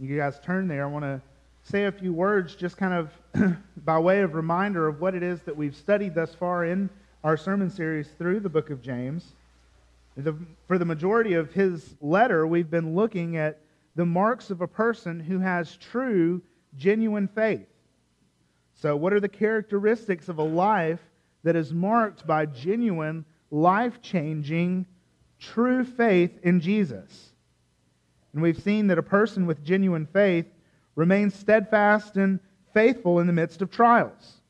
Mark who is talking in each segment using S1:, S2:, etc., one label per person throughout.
S1: You guys turn there. I want to say a few words just kind of by way of reminder of what it is that we've studied thus far in our sermon series through the book of James. The, for the majority of his letter, we've been looking at the marks of a person who has true, genuine faith. So, what are the characteristics of a life that is marked by genuine, life changing, true faith in Jesus? And we've seen that a person with genuine faith remains steadfast and faithful in the midst of trials.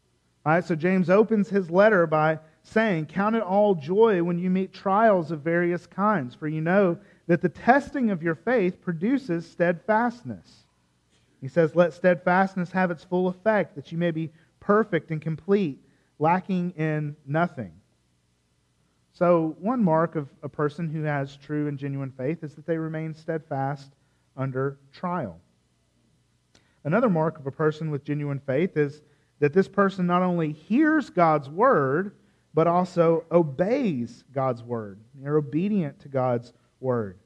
S1: All right, so James opens his letter by saying, Count it all joy when you meet trials of various kinds, for you know that the testing of your faith produces steadfastness. He says, Let steadfastness have its full effect, that you may be perfect and complete, lacking in nothing. So, one mark of a person who has true and genuine faith is that they remain steadfast under trial. Another mark of a person with genuine faith is that this person not only hears God's word, but also obeys God's word. They're obedient to God's word.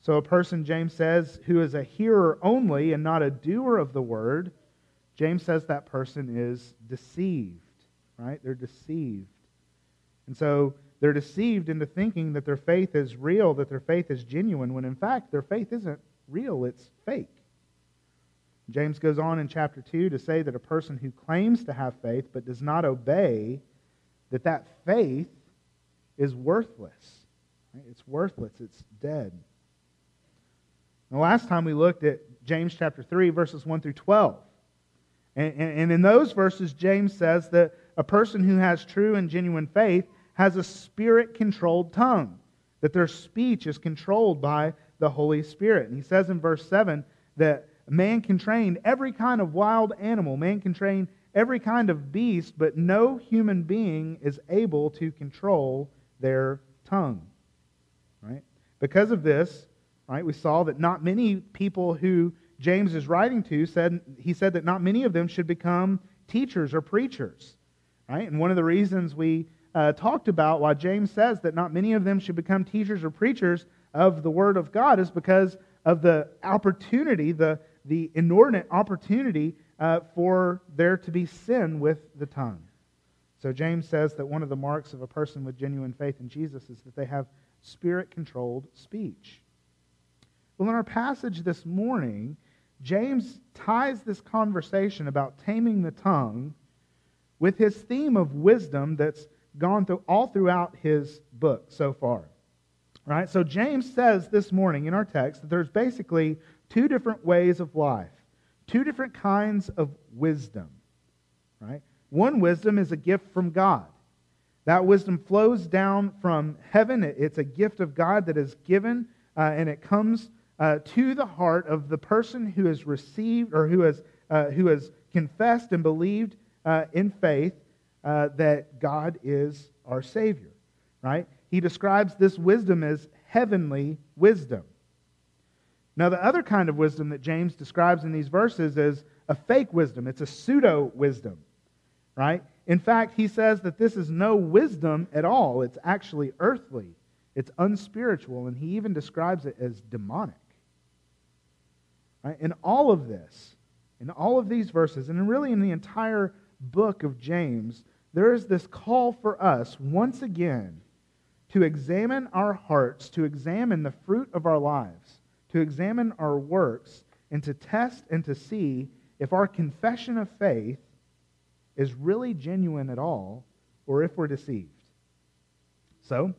S1: So, a person, James says, who is a hearer only and not a doer of the word, James says that person is deceived, right? They're deceived. And so they're deceived into thinking that their faith is real, that their faith is genuine, when in fact their faith isn't real, it's fake. James goes on in chapter 2 to say that a person who claims to have faith but does not obey, that that faith is worthless. It's worthless, it's dead. The last time we looked at James chapter 3, verses 1 through 12. And, and, and in those verses, James says that a person who has true and genuine faith has a spirit controlled tongue, that their speech is controlled by the Holy Spirit. And he says in verse 7 that man can train every kind of wild animal, man can train every kind of beast, but no human being is able to control their tongue. Right? Because of this, right, we saw that not many people who James is writing to said he said that not many of them should become teachers or preachers. Right? And one of the reasons we uh, talked about why James says that not many of them should become teachers or preachers of the Word of God is because of the opportunity, the, the inordinate opportunity uh, for there to be sin with the tongue. So James says that one of the marks of a person with genuine faith in Jesus is that they have spirit controlled speech. Well, in our passage this morning, James ties this conversation about taming the tongue with his theme of wisdom that's gone through all throughout his book so far. Right? So James says this morning in our text that there's basically two different ways of life, two different kinds of wisdom. Right? One wisdom is a gift from God. That wisdom flows down from heaven. It's a gift of God that is given, uh, and it comes uh, to the heart of the person who has received or who has, uh, who has confessed and believed uh, in faith uh, that God is our Savior, right? He describes this wisdom as heavenly wisdom. Now, the other kind of wisdom that James describes in these verses is a fake wisdom. It's a pseudo wisdom, right? In fact, he says that this is no wisdom at all. It's actually earthly, it's unspiritual, and he even describes it as demonic. Right? In all of this, in all of these verses, and really in the entire book of James, there is this call for us once again to examine our hearts, to examine the fruit of our lives, to examine our works, and to test and to see if our confession of faith is really genuine at all or if we're deceived. So,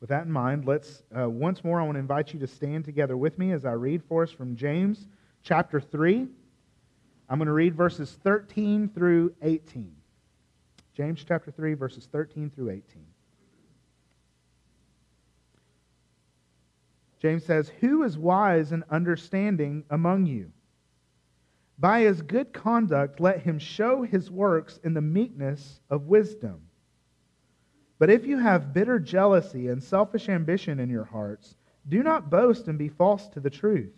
S1: with that in mind, let's uh, once more, I want to invite you to stand together with me as I read for us from James chapter 3. I'm going to read verses 13 through 18. James chapter 3, verses 13 through 18. James says, Who is wise and understanding among you? By his good conduct, let him show his works in the meekness of wisdom. But if you have bitter jealousy and selfish ambition in your hearts, do not boast and be false to the truth.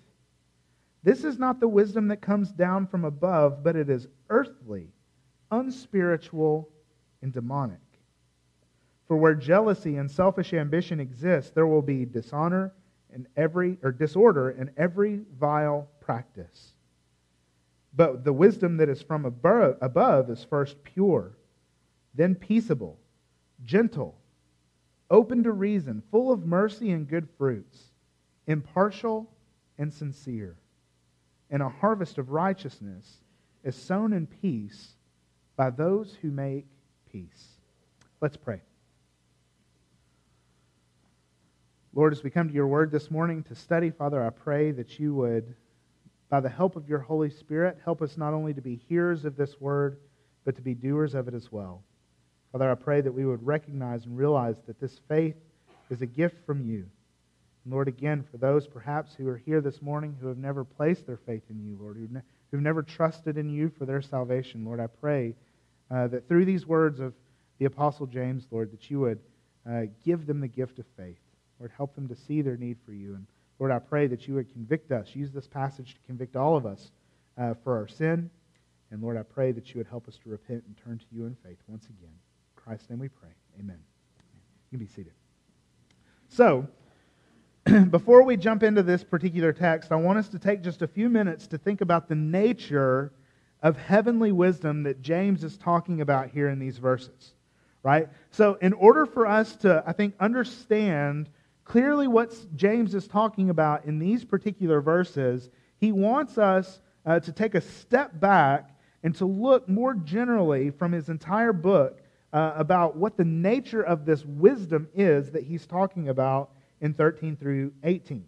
S1: This is not the wisdom that comes down from above, but it is earthly, unspiritual, and demonic. For where jealousy and selfish ambition exist, there will be dishonor and every or disorder and every vile practice. But the wisdom that is from above is first pure, then peaceable, gentle, open to reason, full of mercy and good fruits, impartial and sincere. And a harvest of righteousness is sown in peace by those who make peace. Let's pray. Lord, as we come to your word this morning to study, Father, I pray that you would, by the help of your Holy Spirit, help us not only to be hearers of this word, but to be doers of it as well. Father, I pray that we would recognize and realize that this faith is a gift from you. And Lord, again, for those perhaps who are here this morning who have never placed their faith in you, Lord, who've, ne- who've never trusted in you for their salvation, Lord, I pray uh, that through these words of the Apostle James, Lord, that you would uh, give them the gift of faith. Lord, help them to see their need for you. And Lord, I pray that you would convict us, use this passage to convict all of us uh, for our sin. And Lord, I pray that you would help us to repent and turn to you in faith once again. In Christ's name we pray. Amen. You can be seated. So, before we jump into this particular text, I want us to take just a few minutes to think about the nature of heavenly wisdom that James is talking about here in these verses. Right? So, in order for us to, I think, understand clearly what James is talking about in these particular verses, he wants us uh, to take a step back and to look more generally from his entire book uh, about what the nature of this wisdom is that he's talking about in 13 through 18.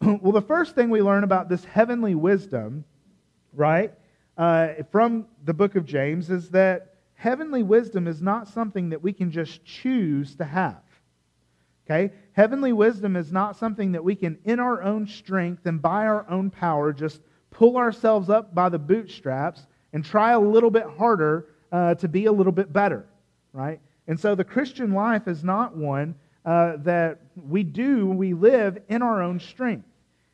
S1: well, the first thing we learn about this heavenly wisdom, right, uh, from the book of James is that heavenly wisdom is not something that we can just choose to have. Okay? Heavenly wisdom is not something that we can, in our own strength and by our own power, just pull ourselves up by the bootstraps and try a little bit harder uh, to be a little bit better, right? And so the Christian life is not one uh, that we do, we live in our own strength.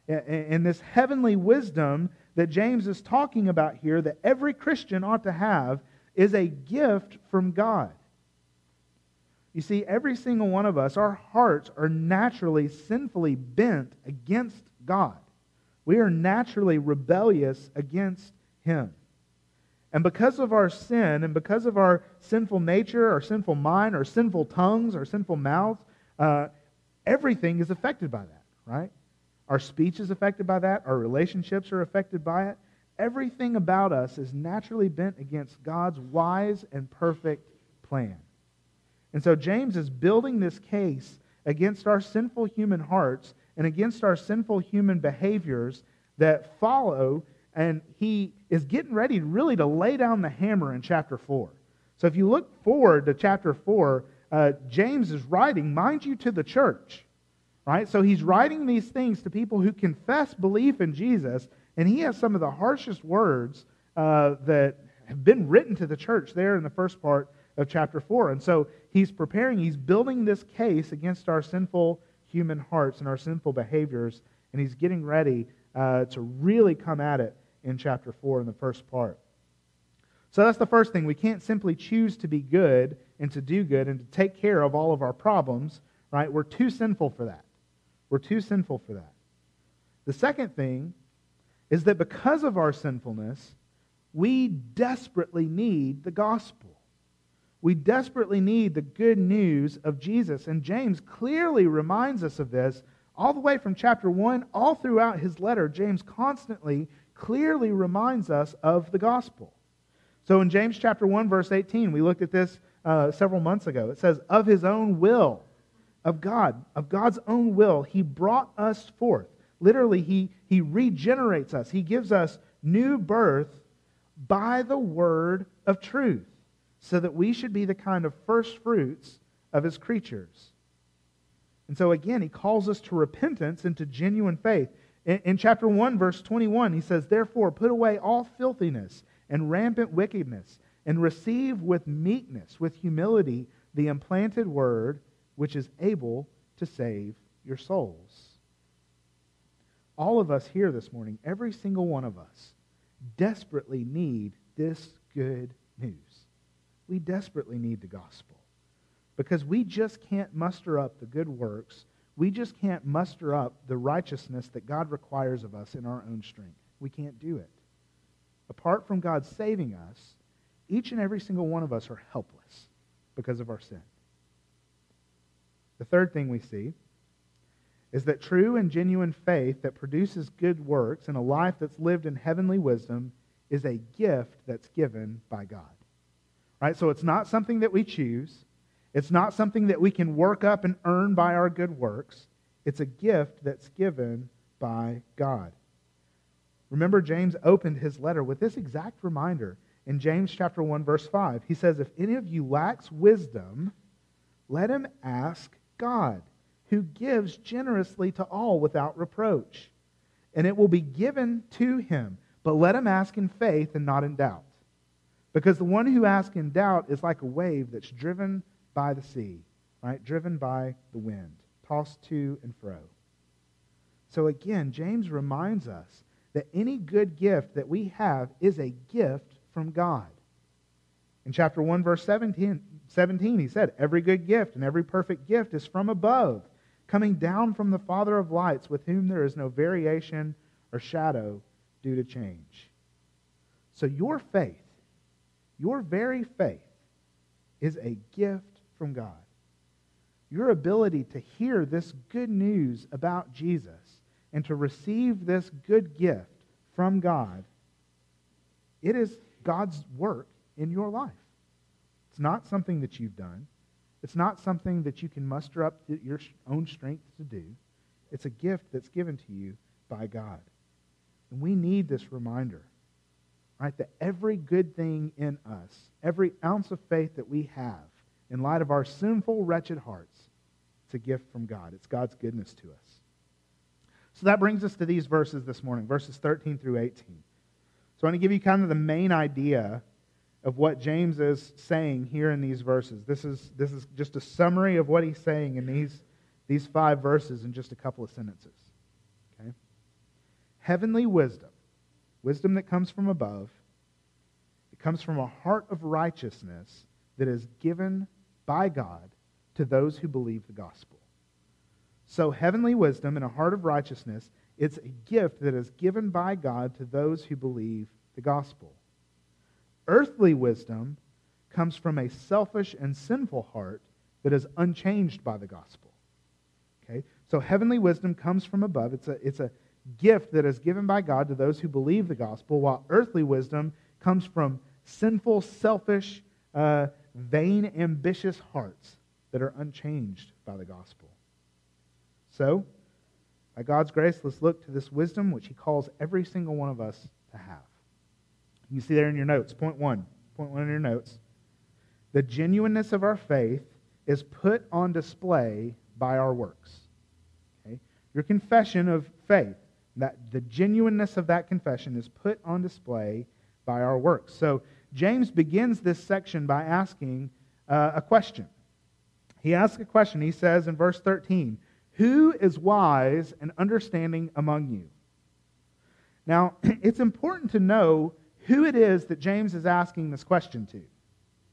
S1: And this heavenly wisdom that James is talking about here, that every Christian ought to have, is a gift from God. You see, every single one of us, our hearts are naturally sinfully bent against God. We are naturally rebellious against Him. And because of our sin and because of our sinful nature, our sinful mind, our sinful tongues, our sinful mouths, uh, everything is affected by that, right? Our speech is affected by that. Our relationships are affected by it. Everything about us is naturally bent against God's wise and perfect plan. And so James is building this case against our sinful human hearts and against our sinful human behaviors that follow, and he is getting ready really to lay down the hammer in chapter 4. So if you look forward to chapter 4, uh, James is writing, mind you, to the church. Right? So he's writing these things to people who confess belief in Jesus, and he has some of the harshest words uh, that have been written to the church there in the first part of chapter 4. And so he's preparing, he's building this case against our sinful human hearts and our sinful behaviors, and he's getting ready uh, to really come at it in chapter 4 in the first part. So that's the first thing. We can't simply choose to be good and to do good and to take care of all of our problems, right? We're too sinful for that. We're too sinful for that. The second thing is that because of our sinfulness, we desperately need the gospel. We desperately need the good news of Jesus. And James clearly reminds us of this all the way from chapter 1, all throughout his letter. James constantly, clearly reminds us of the gospel. So in James chapter 1, verse 18, we looked at this uh, several months ago. It says, Of his own will, of God, of God's own will, he brought us forth. Literally, he, he regenerates us, he gives us new birth by the word of truth so that we should be the kind of first fruits of his creatures. And so, again, he calls us to repentance and to genuine faith. In, in, chapter 1, verse 21, he says, Therefore, put away all filthiness and rampant wickedness, and receive with meekness, with humility, the implanted word which is able to save your souls. All of us here this morning, every single one of us, desperately need this good news we desperately need the gospel because we just can't muster up the good works we just can't muster up the righteousness that God requires of us in our own strength. We can't do it. Apart from God saving us, each and every single one of us are helpless because of our sin. The third thing we see is that true and genuine faith that produces good works and a life that's lived in heavenly wisdom is a gift that's given by God. Right? So it's not something that we choose. It's not something that we can work up and earn by our good works. It's a gift that's given by God. Remember, James opened his letter with this exact reminder in James chapter 1, verse 5. He says, If any of you lacks wisdom, let him ask God, who gives generously to all without reproach, and it will be given to him. But let him ask in faith and not in doubt. Because the one who asks in doubt is like a wave that's driven by the sea, right? Driven by the wind, tossed to and fro. So again, James reminds us that any good gift that we have is a gift from God. In chapter 1, verse 17, 17, he said, Every good gift and every perfect gift is from above, coming down from the Father of lights, with whom there is no variation or shadow due to change. So your faith, your very faith, is a gift from God. Your ability to hear this good news about Jesus and to receive this good gift from God, it is God's work in your life. It's not something that you've done. It's not something that you can muster up your own strength to do. It's a gift that's given to you by God. And we need this reminder, right, that every good thing in us, every ounce of faith that we have, in light of our sinful, wretched hearts, it's a gift from God. It's God's goodness to us. So that brings us to these verses this morning, verses 13 through 18. So I want to give you kind of the main idea of what James is saying here in these verses. This is, this is just a summary of what he's saying in these, these five verses in just a couple of sentences. Okay? Heavenly wisdom, wisdom that comes from above, it comes from a heart of righteousness that is given by God to those who believe the gospel. So, heavenly wisdom and a heart of righteousness, it's a gift that is given by God to those who believe the gospel. Earthly wisdom comes from a selfish and sinful heart that is unchanged by the gospel. Okay? So, heavenly wisdom comes from above. It's a, it's a gift that is given by God to those who believe the gospel, while earthly wisdom comes from sinful, selfish, uh, vain, ambitious hearts that are unchanged by the gospel. So, by God's grace, let's look to this wisdom which He calls every single one of us to have. You see there in your notes. Point one. Point one in your notes. The genuineness of our faith is put on display by our works. Okay? Your confession of faith, that the genuineness of that confession is put on display by our works. So James begins this section by asking uh, a question. He asks a question. He says in verse 13, Who is wise and understanding among you? Now, it's important to know who it is that James is asking this question to,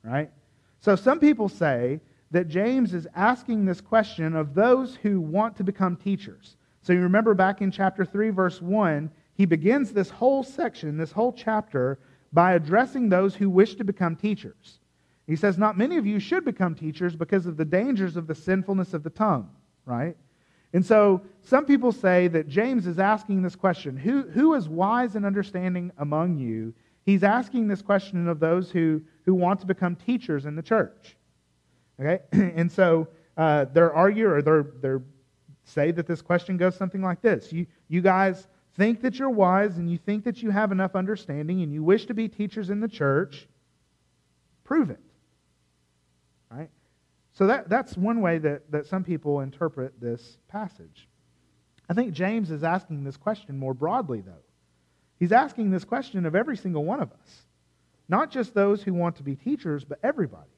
S1: right? So some people say that James is asking this question of those who want to become teachers. So you remember back in chapter 3, verse 1, he begins this whole section, this whole chapter, by addressing those who wish to become teachers. He says, Not many of you should become teachers because of the dangers of the sinfulness of the tongue, right? And so some people say that James is asking this question who, who is wise and understanding among you? He's asking this question of those who, who want to become teachers in the church. Okay? And so uh, they're argue or they're say that this question goes something like this. You, you guys think that you're wise and you think that you have enough understanding and you wish to be teachers in the church, prove it. So that, that's one way that, that some people interpret this passage. I think James is asking this question more broadly, though. He's asking this question of every single one of us, not just those who want to be teachers, but everybody.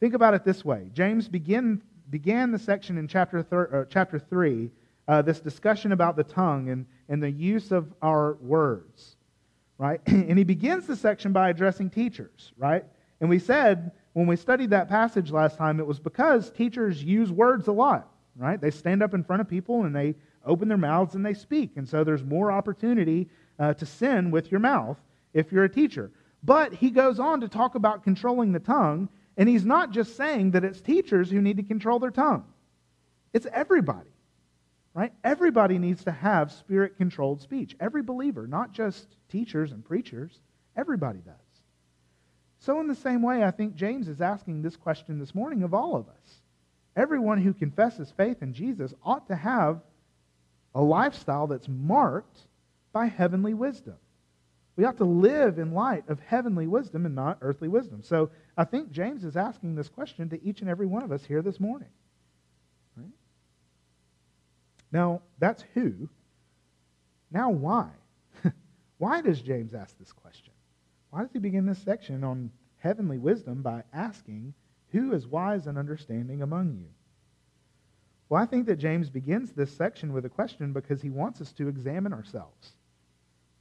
S1: Think about it this way James begin, began the section in chapter, thir, uh, chapter 3 uh, this discussion about the tongue and, and the use of our words, right? and he begins the section by addressing teachers, right? And we said when we studied that passage last time, it was because teachers use words a lot, right? They stand up in front of people and they open their mouths and they speak. And so there's more opportunity uh, to sin with your mouth if you're a teacher. But he goes on to talk about controlling the tongue, and he's not just saying that it's teachers who need to control their tongue, it's everybody. Right? Everybody needs to have spirit controlled speech. Every believer, not just teachers and preachers, everybody does. So, in the same way, I think James is asking this question this morning of all of us. Everyone who confesses faith in Jesus ought to have a lifestyle that's marked by heavenly wisdom. We ought to live in light of heavenly wisdom and not earthly wisdom. So I think James is asking this question to each and every one of us here this morning. Right? Now, that's who. Now, why? why does James ask this question? Why does he begin this section on heavenly wisdom by asking, Who is wise and understanding among you? Well, I think that James begins this section with a question because he wants us to examine ourselves.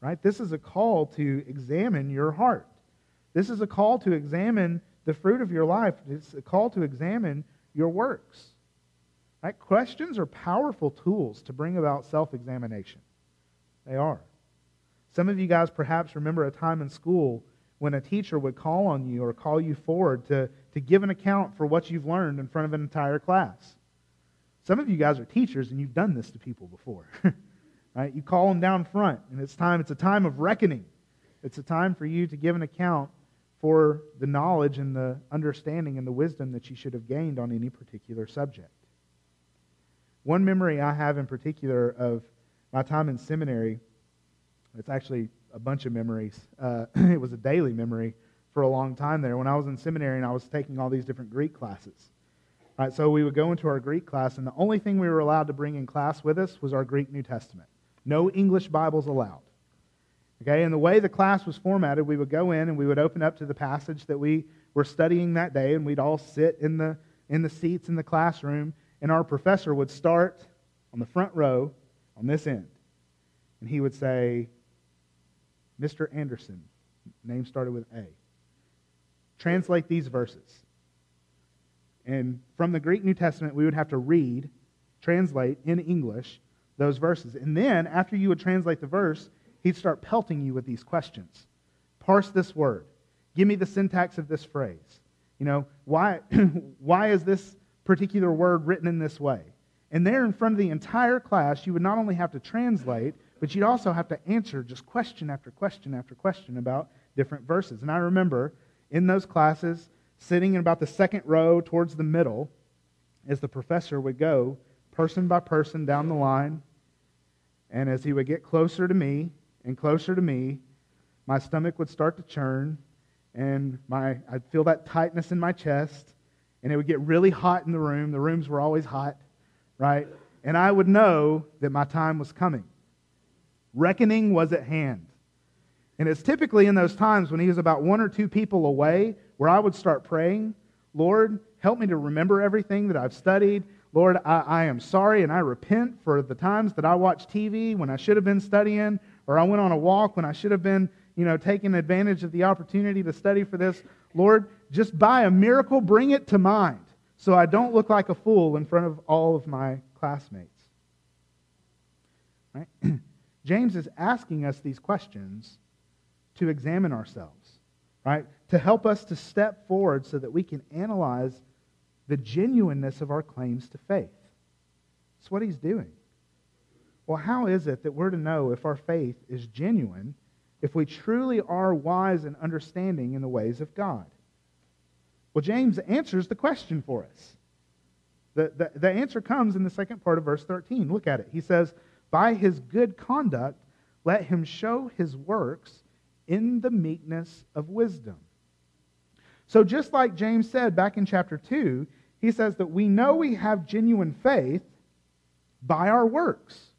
S1: Right? This is a call to examine your heart. This is a call to examine the fruit of your life. It's a call to examine your works. Right? Questions are powerful tools to bring about self examination. They are. Some of you guys perhaps remember a time in school when a teacher would call on you or call you forward to, to give an account for what you've learned in front of an entire class. Some of you guys are teachers and you've done this to people before. right? You call them down front, and it's time, it's a time of reckoning. It's a time for you to give an account for the knowledge and the understanding and the wisdom that you should have gained on any particular subject. One memory I have in particular of my time in seminary, it's actually a bunch of memories. Uh, it was a daily memory for a long time there. When I was in seminary and I was taking all these different Greek classes. All right, so we would go into our Greek class, and the only thing we were allowed to bring in class with us was our Greek New Testament. No English Bibles allowed. Okay, and the way the class was formatted, we would go in and we would open up to the passage that we were studying that day, and we'd all sit in the, in the seats in the classroom, and our professor would start on the front row on this end. And he would say, Mr. Anderson, name started with A, translate these verses. And from the Greek New Testament, we would have to read, translate in English those verses. And then, after you would translate the verse, he'd start pelting you with these questions. Parse this word. Give me the syntax of this phrase. You know, why, why is this particular word written in this way? And there, in front of the entire class, you would not only have to translate, but you'd also have to answer just question after question after question about different verses. And I remember in those classes, sitting in about the second row towards the middle, as the professor would go person by person down the line. And as he would get closer to me and closer to me, my stomach would start to churn, and my, I'd feel that tightness in my chest, and it would get really hot in the room. The rooms were always hot, right? And I would know that my time was coming. Reckoning was at hand. And it's typically in those times when he was about one or two people away where I would start praying, Lord, help me to remember everything that I've studied. Lord, I, I, am sorry and I repent for the times that I watched TV when I should have been studying, or I went on a walk when I should have been, you know, taking advantage of the opportunity to study for this. Lord, just by a miracle, bring it to mind so I don't look like a fool in front of all of my classmates. Right? James is asking us these questions to examine ourselves, right? To help us to step forward so that we can analyze the genuineness of our claims to faith. That's what he's doing. Well, how is it that we're to know if our faith is genuine if we truly are wise and understanding in the ways of God? Well, James answers the question for us. The, the, the answer comes in the second part of verse 13. Look at it. He says, By his good conduct, let him show his works in the meekness of wisdom. So, just like James said back in chapter 2, he says that we know we have genuine faith by our works.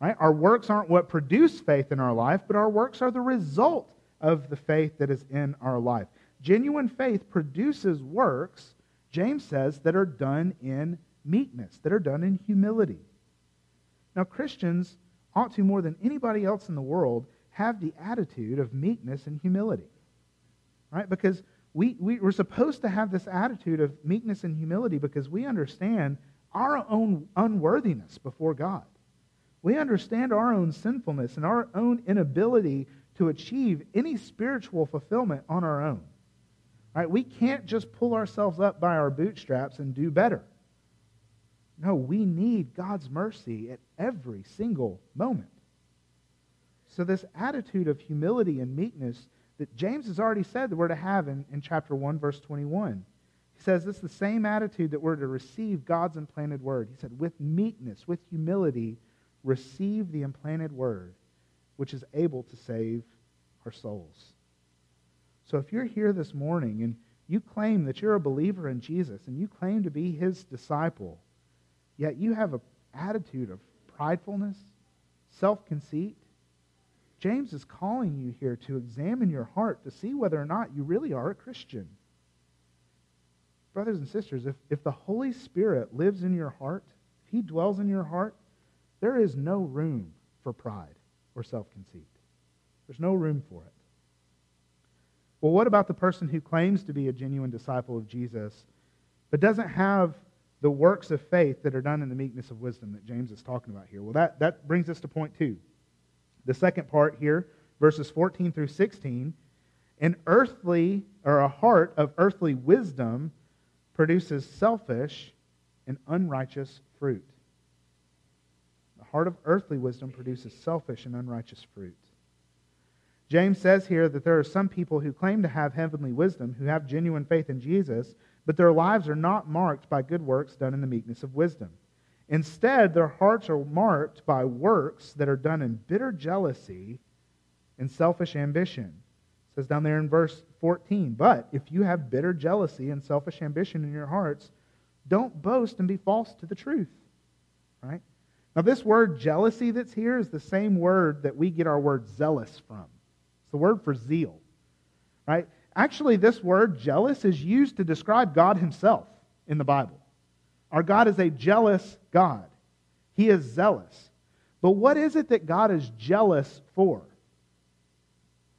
S1: Right? Our works aren't what produce faith in our life, but our works are the result of the faith that is in our life. Genuine faith produces works, James says, that are done in meekness, that are done in humility. Now, Christians ought to, more than anybody else in the world, have the attitude of meekness and humility. Right? Because we, we, we're supposed to have this attitude of meekness and humility because we understand our own unworthiness before God. We understand our own sinfulness and our own inability to achieve any spiritual fulfillment on our own. Right? We can't just pull ourselves up by our bootstraps and do better. No, we need God's mercy at every single moment. So, this attitude of humility and meekness that James has already said that we're to have in, in chapter 1, verse 21. He says this is the same attitude that we're to receive God's implanted word. He said, with meekness, with humility, receive the implanted word, which is able to save our souls. So if you're here this morning and you claim that you're a believer in Jesus and you claim to be his disciple, yet you have an attitude of pridefulness, self conceit, James is calling you here to examine your heart to see whether or not you really are a Christian. Brothers and sisters, if, if the Holy Spirit lives in your heart, if he dwells in your heart, there is no room for pride or self conceit. There's no room for it. Well, what about the person who claims to be a genuine disciple of Jesus, but doesn't have the works of faith that are done in the meekness of wisdom that James is talking about here? Well, that, that brings us to point two. The second part here, verses 14 through 16, an earthly or a heart of earthly wisdom produces selfish and unrighteous fruit. The heart of earthly wisdom produces selfish and unrighteous fruit. James says here that there are some people who claim to have heavenly wisdom, who have genuine faith in Jesus, but their lives are not marked by good works done in the meekness of wisdom. Instead, their hearts are marked by works that are done in bitter jealousy and selfish ambition. It says down there in verse 14, But if you have bitter jealousy and selfish ambition in your hearts, don't boast and be false to the truth. Right? Now, this word jealousy that's here is the same word that we get our word zealous from. It's the word for zeal. Right? Actually, this word jealous is used to describe God himself in the Bible. Our God is a jealous God. He is zealous. But what is it that God is jealous for?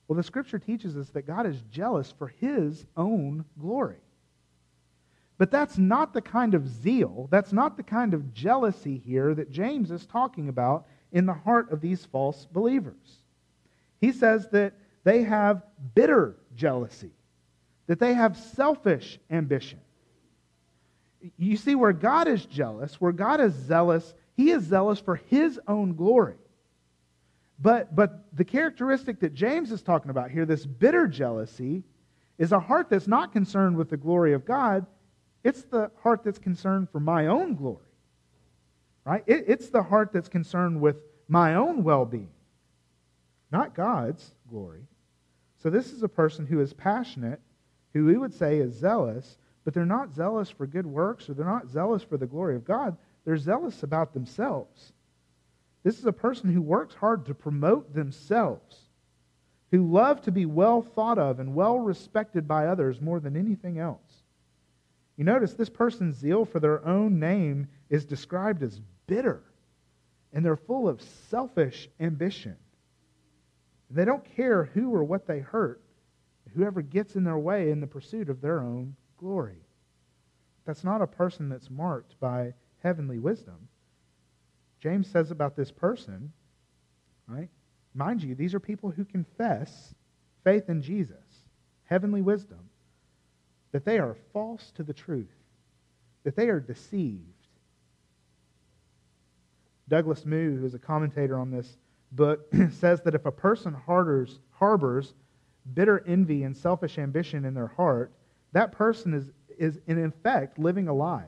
S1: Well, the scripture teaches us that God is jealous for his own glory. But that's not the kind of zeal, that's not the kind of jealousy here that James is talking about in the heart of these false believers. He says that they have bitter jealousy, that they have selfish ambition. You see, where God is jealous, where God is zealous, he is zealous for his own glory. But, but the characteristic that James is talking about here, this bitter jealousy, is a heart that's not concerned with the glory of God. It's the heart that's concerned for my own glory. Right? It, it's the heart that's concerned with my own well being, not God's glory. So, this is a person who is passionate, who we would say is zealous but they're not zealous for good works or they're not zealous for the glory of God. They're zealous about themselves. This is a person who works hard to promote themselves, who love to be well thought of and well respected by others more than anything else. You notice this person's zeal for their own name is described as bitter, and they're full of selfish ambition. They don't care who or what they hurt, whoever gets in their way in the pursuit of their own glory. That's not a person that's marked by heavenly wisdom. James says about this person, right? Mind you, these are people who confess faith in Jesus, heavenly wisdom, that they are false to the truth, that they are deceived. Douglas Moo, who is a commentator on this book, says that if a person harbors, harbors bitter envy and selfish ambition in their heart, that person is, is in effect living a lie.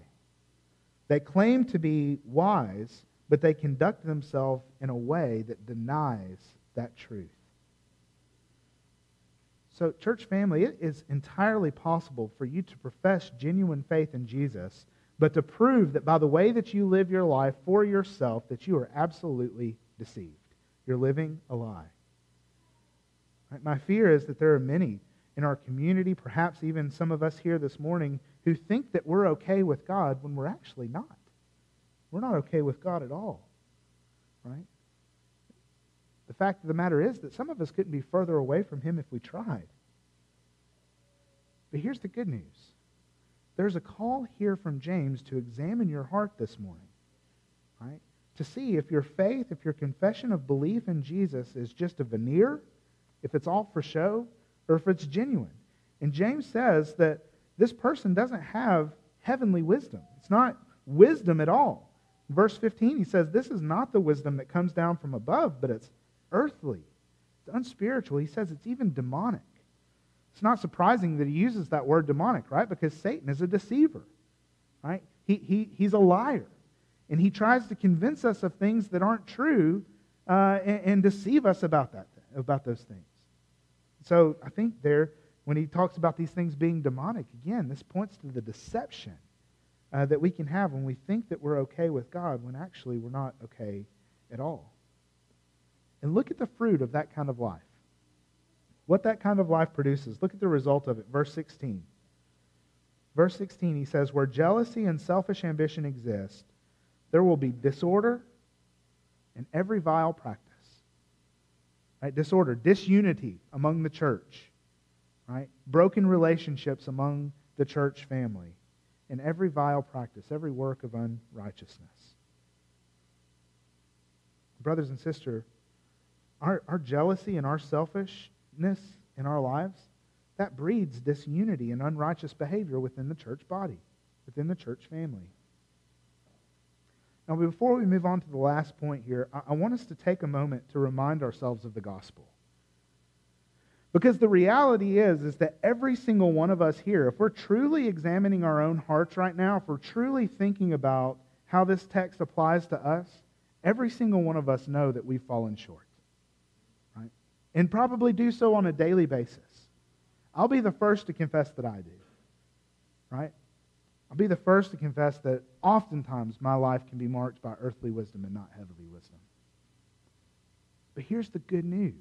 S1: They claim to be wise, but they conduct themselves in a way that denies that truth. So, church family, it is entirely possible for you to profess genuine faith in Jesus, but to prove that by the way that you live your life for yourself, that you are absolutely deceived. You're living a lie. My fear is that there are many in our community, perhaps even some of us here this morning, who think that we're okay with God when we're actually not. We're not okay with God at all. Right? The fact of the matter is that some of us couldn't be further away from Him if we tried. But here's the good news there's a call here from James to examine your heart this morning, right? To see if your faith, if your confession of belief in Jesus is just a veneer, if it's all for show, or if it's genuine. And James says that this person doesn't have heavenly wisdom. It's not wisdom at all. verse 15, he says, This is not the wisdom that comes down from above, but it's earthly, it's unspiritual. He says it's even demonic. It's not surprising that he uses that word demonic, right? Because Satan is a deceiver, right? He, he, he's a liar. And he tries to convince us of things that aren't true uh, and, and, deceive us about, that, about those things. So I think there, when he talks about these things being demonic, again, this points to the deception uh, that we can have when we think that we're okay with God when actually we're not okay at all. And look at the fruit of that kind of life what that kind of life produces. Look at the result of it. Verse 16. Verse 16, he says, Where jealousy and selfish ambition exist, there will be disorder and every vile practice. Right? Disorder, disunity among the church. Right? Broken relationships among the church family. And every vile practice, every work of unrighteousness. Brothers and sisters, our, our jealousy and our selfishness in our lives, that breeds disunity and unrighteous behavior within the church body, within the church family. Now, before we move on to the last point here, I want us to take a moment to remind ourselves of the gospel. Because the reality is, is that every single one of us here, if we're truly examining our own hearts right now, if we're truly thinking about how this text applies to us, every single one of us know that we've fallen short Right? and probably do so on a daily basis. I'll be the first to confess that I do. Right? I'll be the first to confess that oftentimes my life can be marked by earthly wisdom and not heavenly wisdom. But here's the good news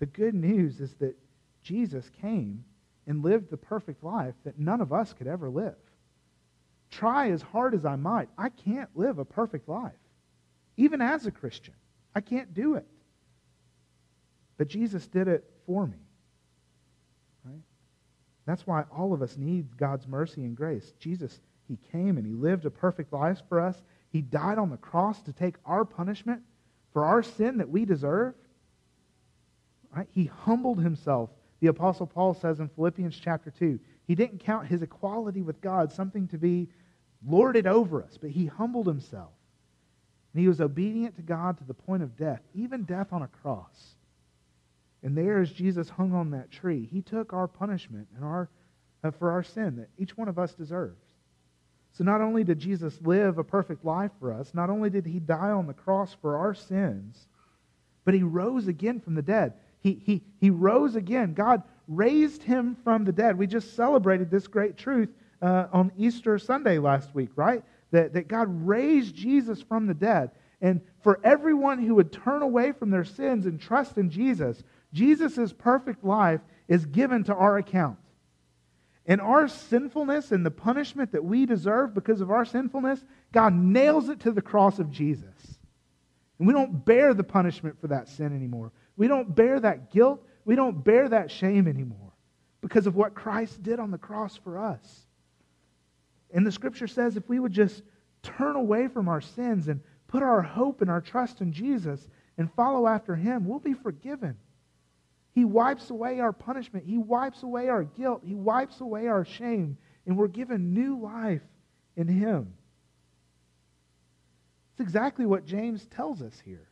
S1: the good news is that Jesus came and lived the perfect life that none of us could ever live. Try as hard as I might, I can't live a perfect life. Even as a Christian, I can't do it. But Jesus did it for me. That's why all of us need God's mercy and grace. Jesus, He came and He lived a perfect life for us. He died on the cross to take our punishment for our sin that we deserve. Right? He humbled Himself. The Apostle Paul says in Philippians chapter 2, He didn't count His equality with God something to be lorded over us, but He humbled Himself. And He was obedient to God to the point of death, even death on a cross. And there, as Jesus hung on that tree, he took our punishment and our, uh, for our sin that each one of us deserves. So not only did Jesus live a perfect life for us, not only did he die on the cross for our sins, but he rose again from the dead. He, he, he rose again. God raised him from the dead. We just celebrated this great truth uh, on Easter Sunday last week, right? That, that God raised Jesus from the dead. And for everyone who would turn away from their sins and trust in Jesus, Jesus' perfect life is given to our account. And our sinfulness and the punishment that we deserve because of our sinfulness, God nails it to the cross of Jesus. And we don't bear the punishment for that sin anymore. We don't bear that guilt. We don't bear that shame anymore because of what Christ did on the cross for us. And the scripture says if we would just turn away from our sins and put our hope and our trust in Jesus and follow after him, we'll be forgiven. He wipes away our punishment. He wipes away our guilt. He wipes away our shame. And we're given new life in Him. It's exactly what James tells us here.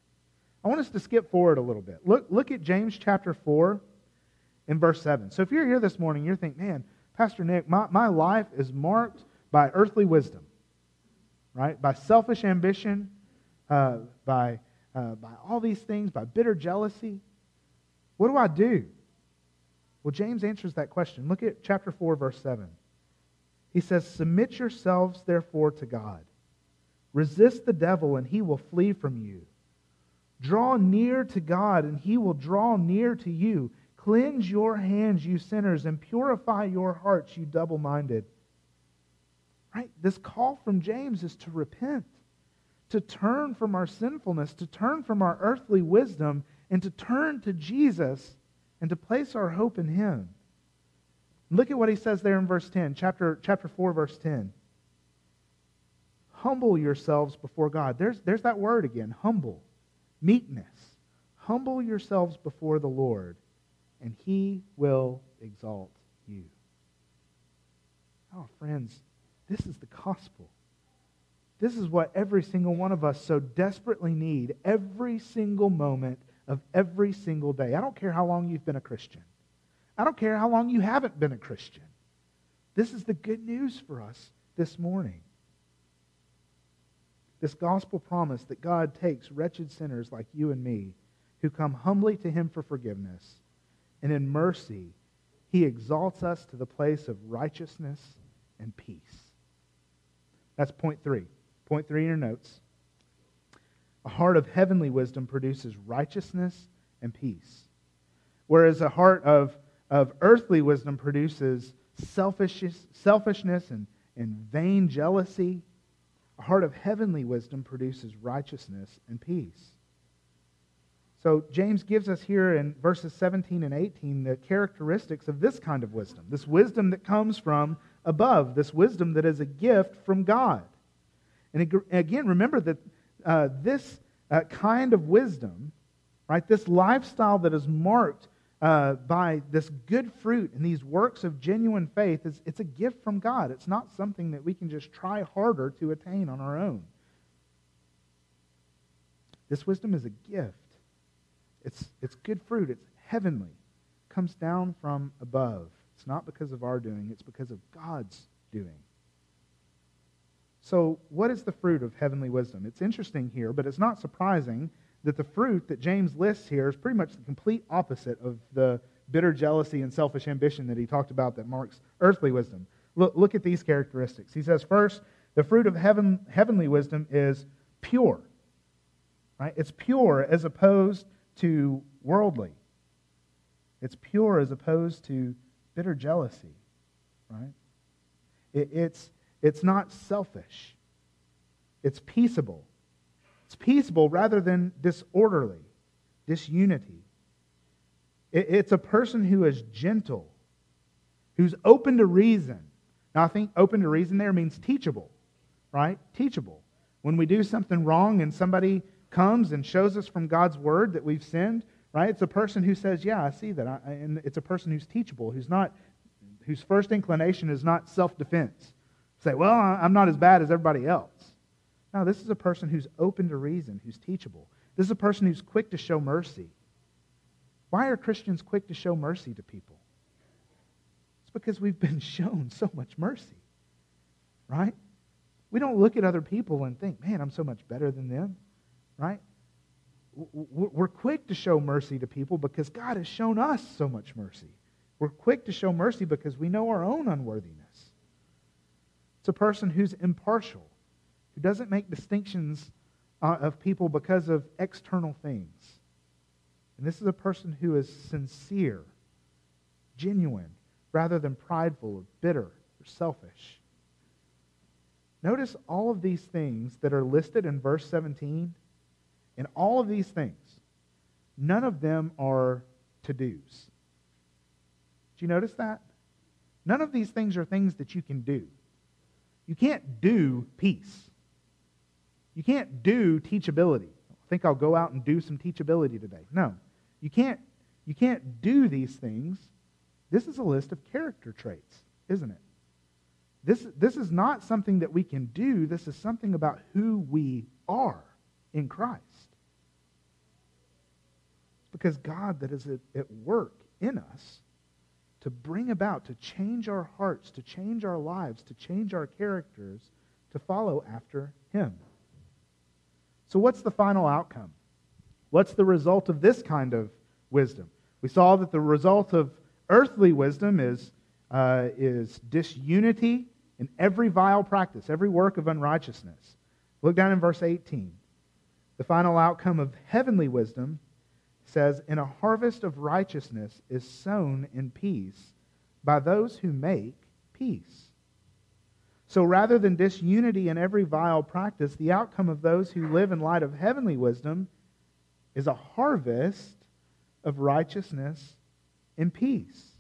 S1: I want us to skip forward a little bit. Look, look at James chapter 4 and verse 7. So if you're here this morning, you're thinking, man, Pastor Nick, my, my life is marked by earthly wisdom, right? By selfish ambition, uh, by, uh, by all these things, by bitter jealousy. What do I do? Well, James answers that question. Look at chapter 4, verse 7. He says, Submit yourselves, therefore, to God. Resist the devil, and he will flee from you. Draw near to God, and he will draw near to you. Cleanse your hands, you sinners, and purify your hearts, you double minded. Right? This call from James is to repent, to turn from our sinfulness, to turn from our earthly wisdom, and to turn to Jesus and to place our hope in Him. Look at what he says there in verse 10, chapter, chapter 4, verse 10. Humble yourselves before God. There's, there's that word again humble, meekness. Humble yourselves before the Lord, and he will exalt you. Oh, friends, this is the gospel. This is what every single one of us so desperately need every single moment of every single day. I don't care how long you've been a Christian. I don't care how long you haven't been a Christian. This is the good news for us this morning. This gospel promise that God takes wretched sinners like you and me who come humbly to him for forgiveness, and in mercy, he exalts us to the place of righteousness and peace. That's point three. Point three in your notes. A heart of heavenly wisdom produces righteousness and peace, whereas a heart of, of earthly wisdom produces selfishness, selfishness and, and vain jealousy. A heart of heavenly wisdom produces righteousness and peace. So, James gives us here in verses 17 and 18 the characteristics of this kind of wisdom, this wisdom that comes from above, this wisdom that is a gift from God. And again, remember that uh, this uh, kind of wisdom, right, this lifestyle that is marked uh, by this good fruit and these works of genuine faith, is, it's a gift from God. It's not something that we can just try harder to attain on our own. This wisdom is a gift. It's, it's good fruit. It's heavenly. It comes down from above. It's not because of our doing, it's because of God's doing. So, what is the fruit of heavenly wisdom? It's interesting here, but it's not surprising that the fruit that James lists here is pretty much the complete opposite of the bitter jealousy and selfish ambition that he talked about that marks earthly wisdom. Look, look at these characteristics. He says, first, the fruit of heaven, heavenly wisdom is pure. Right? It's pure as opposed to worldly. It's pure as opposed to bitter jealousy, right? It, it's, it's not selfish. It's peaceable. It's peaceable rather than disorderly, disunity. It's a person who is gentle, who's open to reason. Now, I think open to reason there means teachable, right? Teachable. When we do something wrong and somebody comes and shows us from God's word that we've sinned, right? It's a person who says, "Yeah, I see that," and it's a person who's teachable, who's not, whose first inclination is not self-defense. Say, "Well, I'm not as bad as everybody else." No, this is a person who's open to reason, who's teachable. This is a person who's quick to show mercy. Why are Christians quick to show mercy to people? It's because we've been shown so much mercy, right? We don't look at other people and think, man, I'm so much better than them right? We're quick to show mercy to people because God has shown us so much mercy. We're quick to show mercy because we know our own unworthiness. It's a person who's impartial, who doesn't make distinctions uh, of people because of external things. And this is a person who is sincere, genuine, rather than prideful or bitter or selfish. Notice all of these things that are listed in verse 17 and all of these things, none of them are to dos. Did you notice that? None of these things are things that you can do. You can't do peace. You can't do teachability. I think I'll go out and do some teachability today. No. You can't you can't do these things. This is a list of character traits, isn't it? This, this is not something that we can do. This is something about who we are in Christ because God that is at work in us to bring about, to change our hearts, to change our lives, to change our characters, to follow after Him. So, what's the final outcome? What's the result of this kind of wisdom? We saw that the result of earthly wisdom is, uh, is disunity in every vile practice, every work of unrighteousness. Look down in verse 18. The final outcome of heavenly wisdom says, And a harvest of righteousness is sown in peace by those who make peace. So rather than disunity in every vile practice, the outcome of those who live in light of heavenly wisdom is a harvest of righteousness and peace.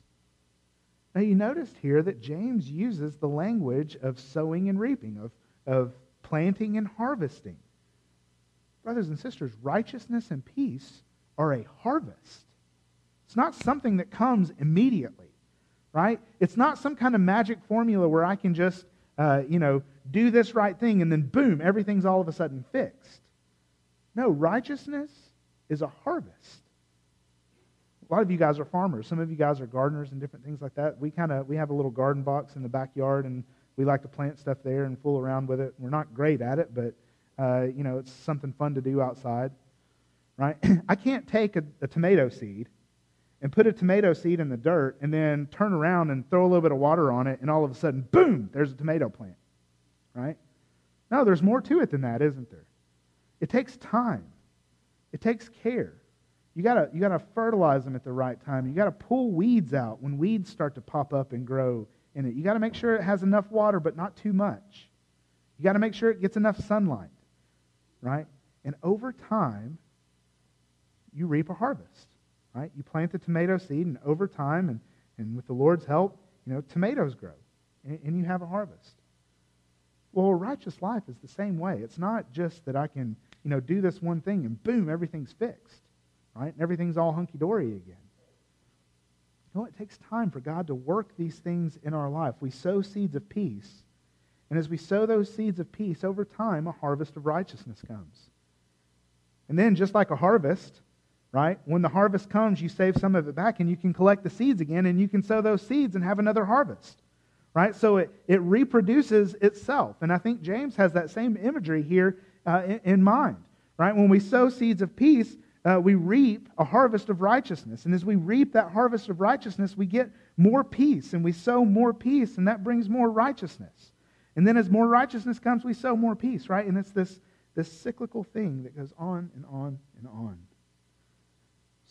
S1: Now, you noticed here that James uses the language of sowing and reaping, of, of planting and harvesting. Brothers and sisters, righteousness and peace are a harvest. It's not something that comes immediately, right? It's not some kind of magic formula where I can just, uh, you know, do this right thing and then boom, everything's all of a sudden fixed. No, righteousness is a harvest a lot of you guys are farmers. Some of you guys are gardeners and different things like that. We kind of we have a little garden box in the backyard, and we like to plant stuff there and fool around with it. We're not great at it, but uh, you know it's something fun to do outside, right? I can't take a, a tomato seed and put a tomato seed in the dirt and then turn around and throw a little bit of water on it, and all of a sudden, boom, there's a tomato plant, right? No, there's more to it than that, isn't there? It takes time. It takes care. You gotta, you gotta fertilize them at the right time. You gotta pull weeds out when weeds start to pop up and grow in it. You gotta make sure it has enough water, but not too much. You gotta make sure it gets enough sunlight, right? And over time, you reap a harvest, right? You plant the tomato seed, and over time, and, and with the Lord's help, you know, tomatoes grow, and, and you have a harvest. Well, a righteous life is the same way. It's not just that I can, you know, do this one thing and boom, everything's fixed right? And everything's all hunky dory again. No, it takes time for God to work these things in our life. We sow seeds of peace, and as we sow those seeds of peace, over time, a harvest of righteousness comes. And then, just like a harvest, right? When the harvest comes, you save some of it back and you can collect the seeds again and you can sow those seeds and have another harvest, right? So it, it reproduces itself. And I think James has that same imagery here uh, in, in mind, right? When we sow seeds of peace, uh, we reap a harvest of righteousness. And as we reap that harvest of righteousness, we get more peace and we sow more peace, and that brings more righteousness. And then as more righteousness comes, we sow more peace, right? And it's this, this cyclical thing that goes on and on and on.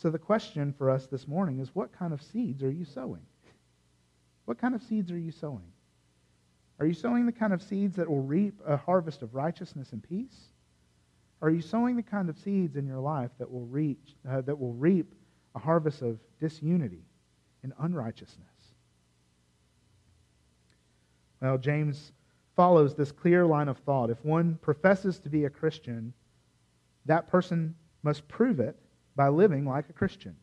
S1: So the question for us this morning is what kind of seeds are you sowing? What kind of seeds are you sowing? Are you sowing the kind of seeds that will reap a harvest of righteousness and peace? Are you sowing the kind of seeds in your life that will, reach, uh, that will reap a harvest of disunity and unrighteousness? Well, James follows this clear line of thought. If one professes to be a Christian, that person must prove it by living like a Christian.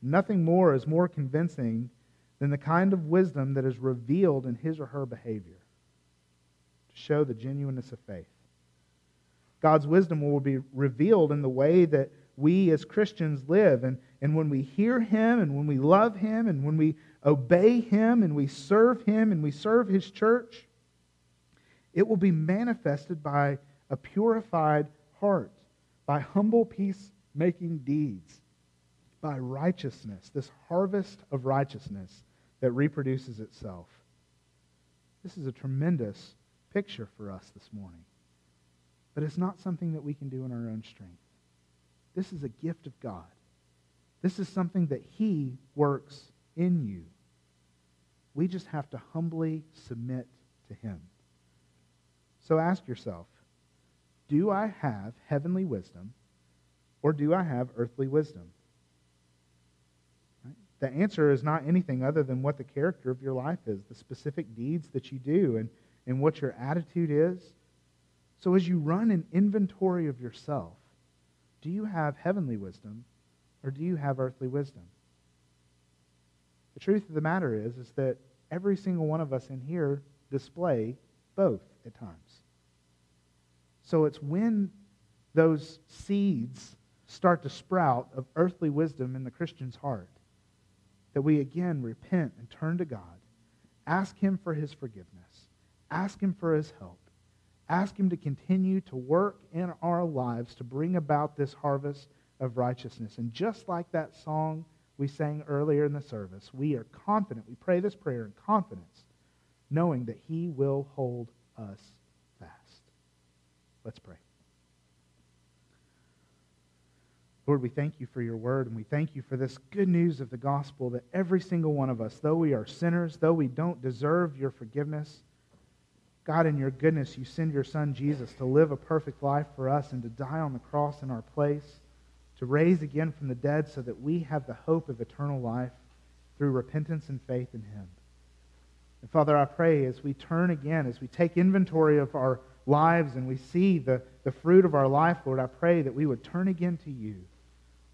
S1: Nothing more is more convincing than the kind of wisdom that is revealed in his or her behavior to show the genuineness of faith. God's wisdom will be revealed in the way that we as Christians live. And, and when we hear Him and when we love Him and when we obey Him and we serve Him and we serve His church, it will be manifested by a purified heart, by humble peacemaking deeds, by righteousness, this harvest of righteousness that reproduces itself. This is a tremendous picture for us this morning. But it's not something that we can do in our own strength. This is a gift of God. This is something that He works in you. We just have to humbly submit to Him. So ask yourself do I have heavenly wisdom or do I have earthly wisdom? The answer is not anything other than what the character of your life is, the specific deeds that you do, and, and what your attitude is so as you run an inventory of yourself, do you have heavenly wisdom or do you have earthly wisdom? The truth of the matter is, is that every single one of us in here display both at times. So it's when those seeds start to sprout of earthly wisdom in the Christian's heart that we again repent and turn to God, ask Him for His forgiveness, ask Him for His help, Ask Him to continue to work in our lives to bring about this harvest of righteousness. And just like that song we sang earlier in the service, we are confident. We pray this prayer in confidence, knowing that He will hold us. Let's pray. Lord, we thank you for your word, and we thank you for this good news of the gospel that every single one of us, though we are sinners, though we don't deserve your forgiveness, God, in your goodness, you send your son Jesus to live a perfect life for us and to die on the cross in our place, to raise again from the dead so that we have the hope of eternal life. through repentance and faith in him. And Father, I pray as we turn again, as we take inventory of our lives and we see the, the fruit of our life, Lord, I pray that we would turn again to you,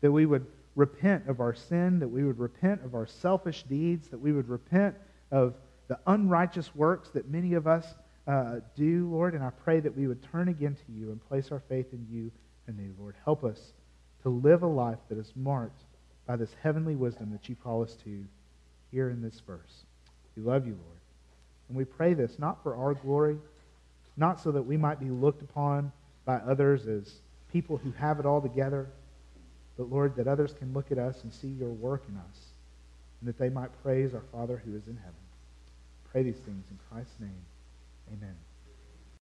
S1: that we would repent of our sin, that we would repent of our selfish deeds, that we would repent of the unrighteous works that many of us uh, do, Lord. And I pray that we would turn again to you and place our faith in you and you, Lord. Help us to live a life that is marked by this heavenly wisdom that you call us to here in this verse. We love you, Lord. And we pray this not for our glory, not so that we might be looked upon by others as people who have it all together, but Lord, that others can look at us and see your work in us, and that they might praise our Father who is in heaven. Pray these things in Christ's name. Amen.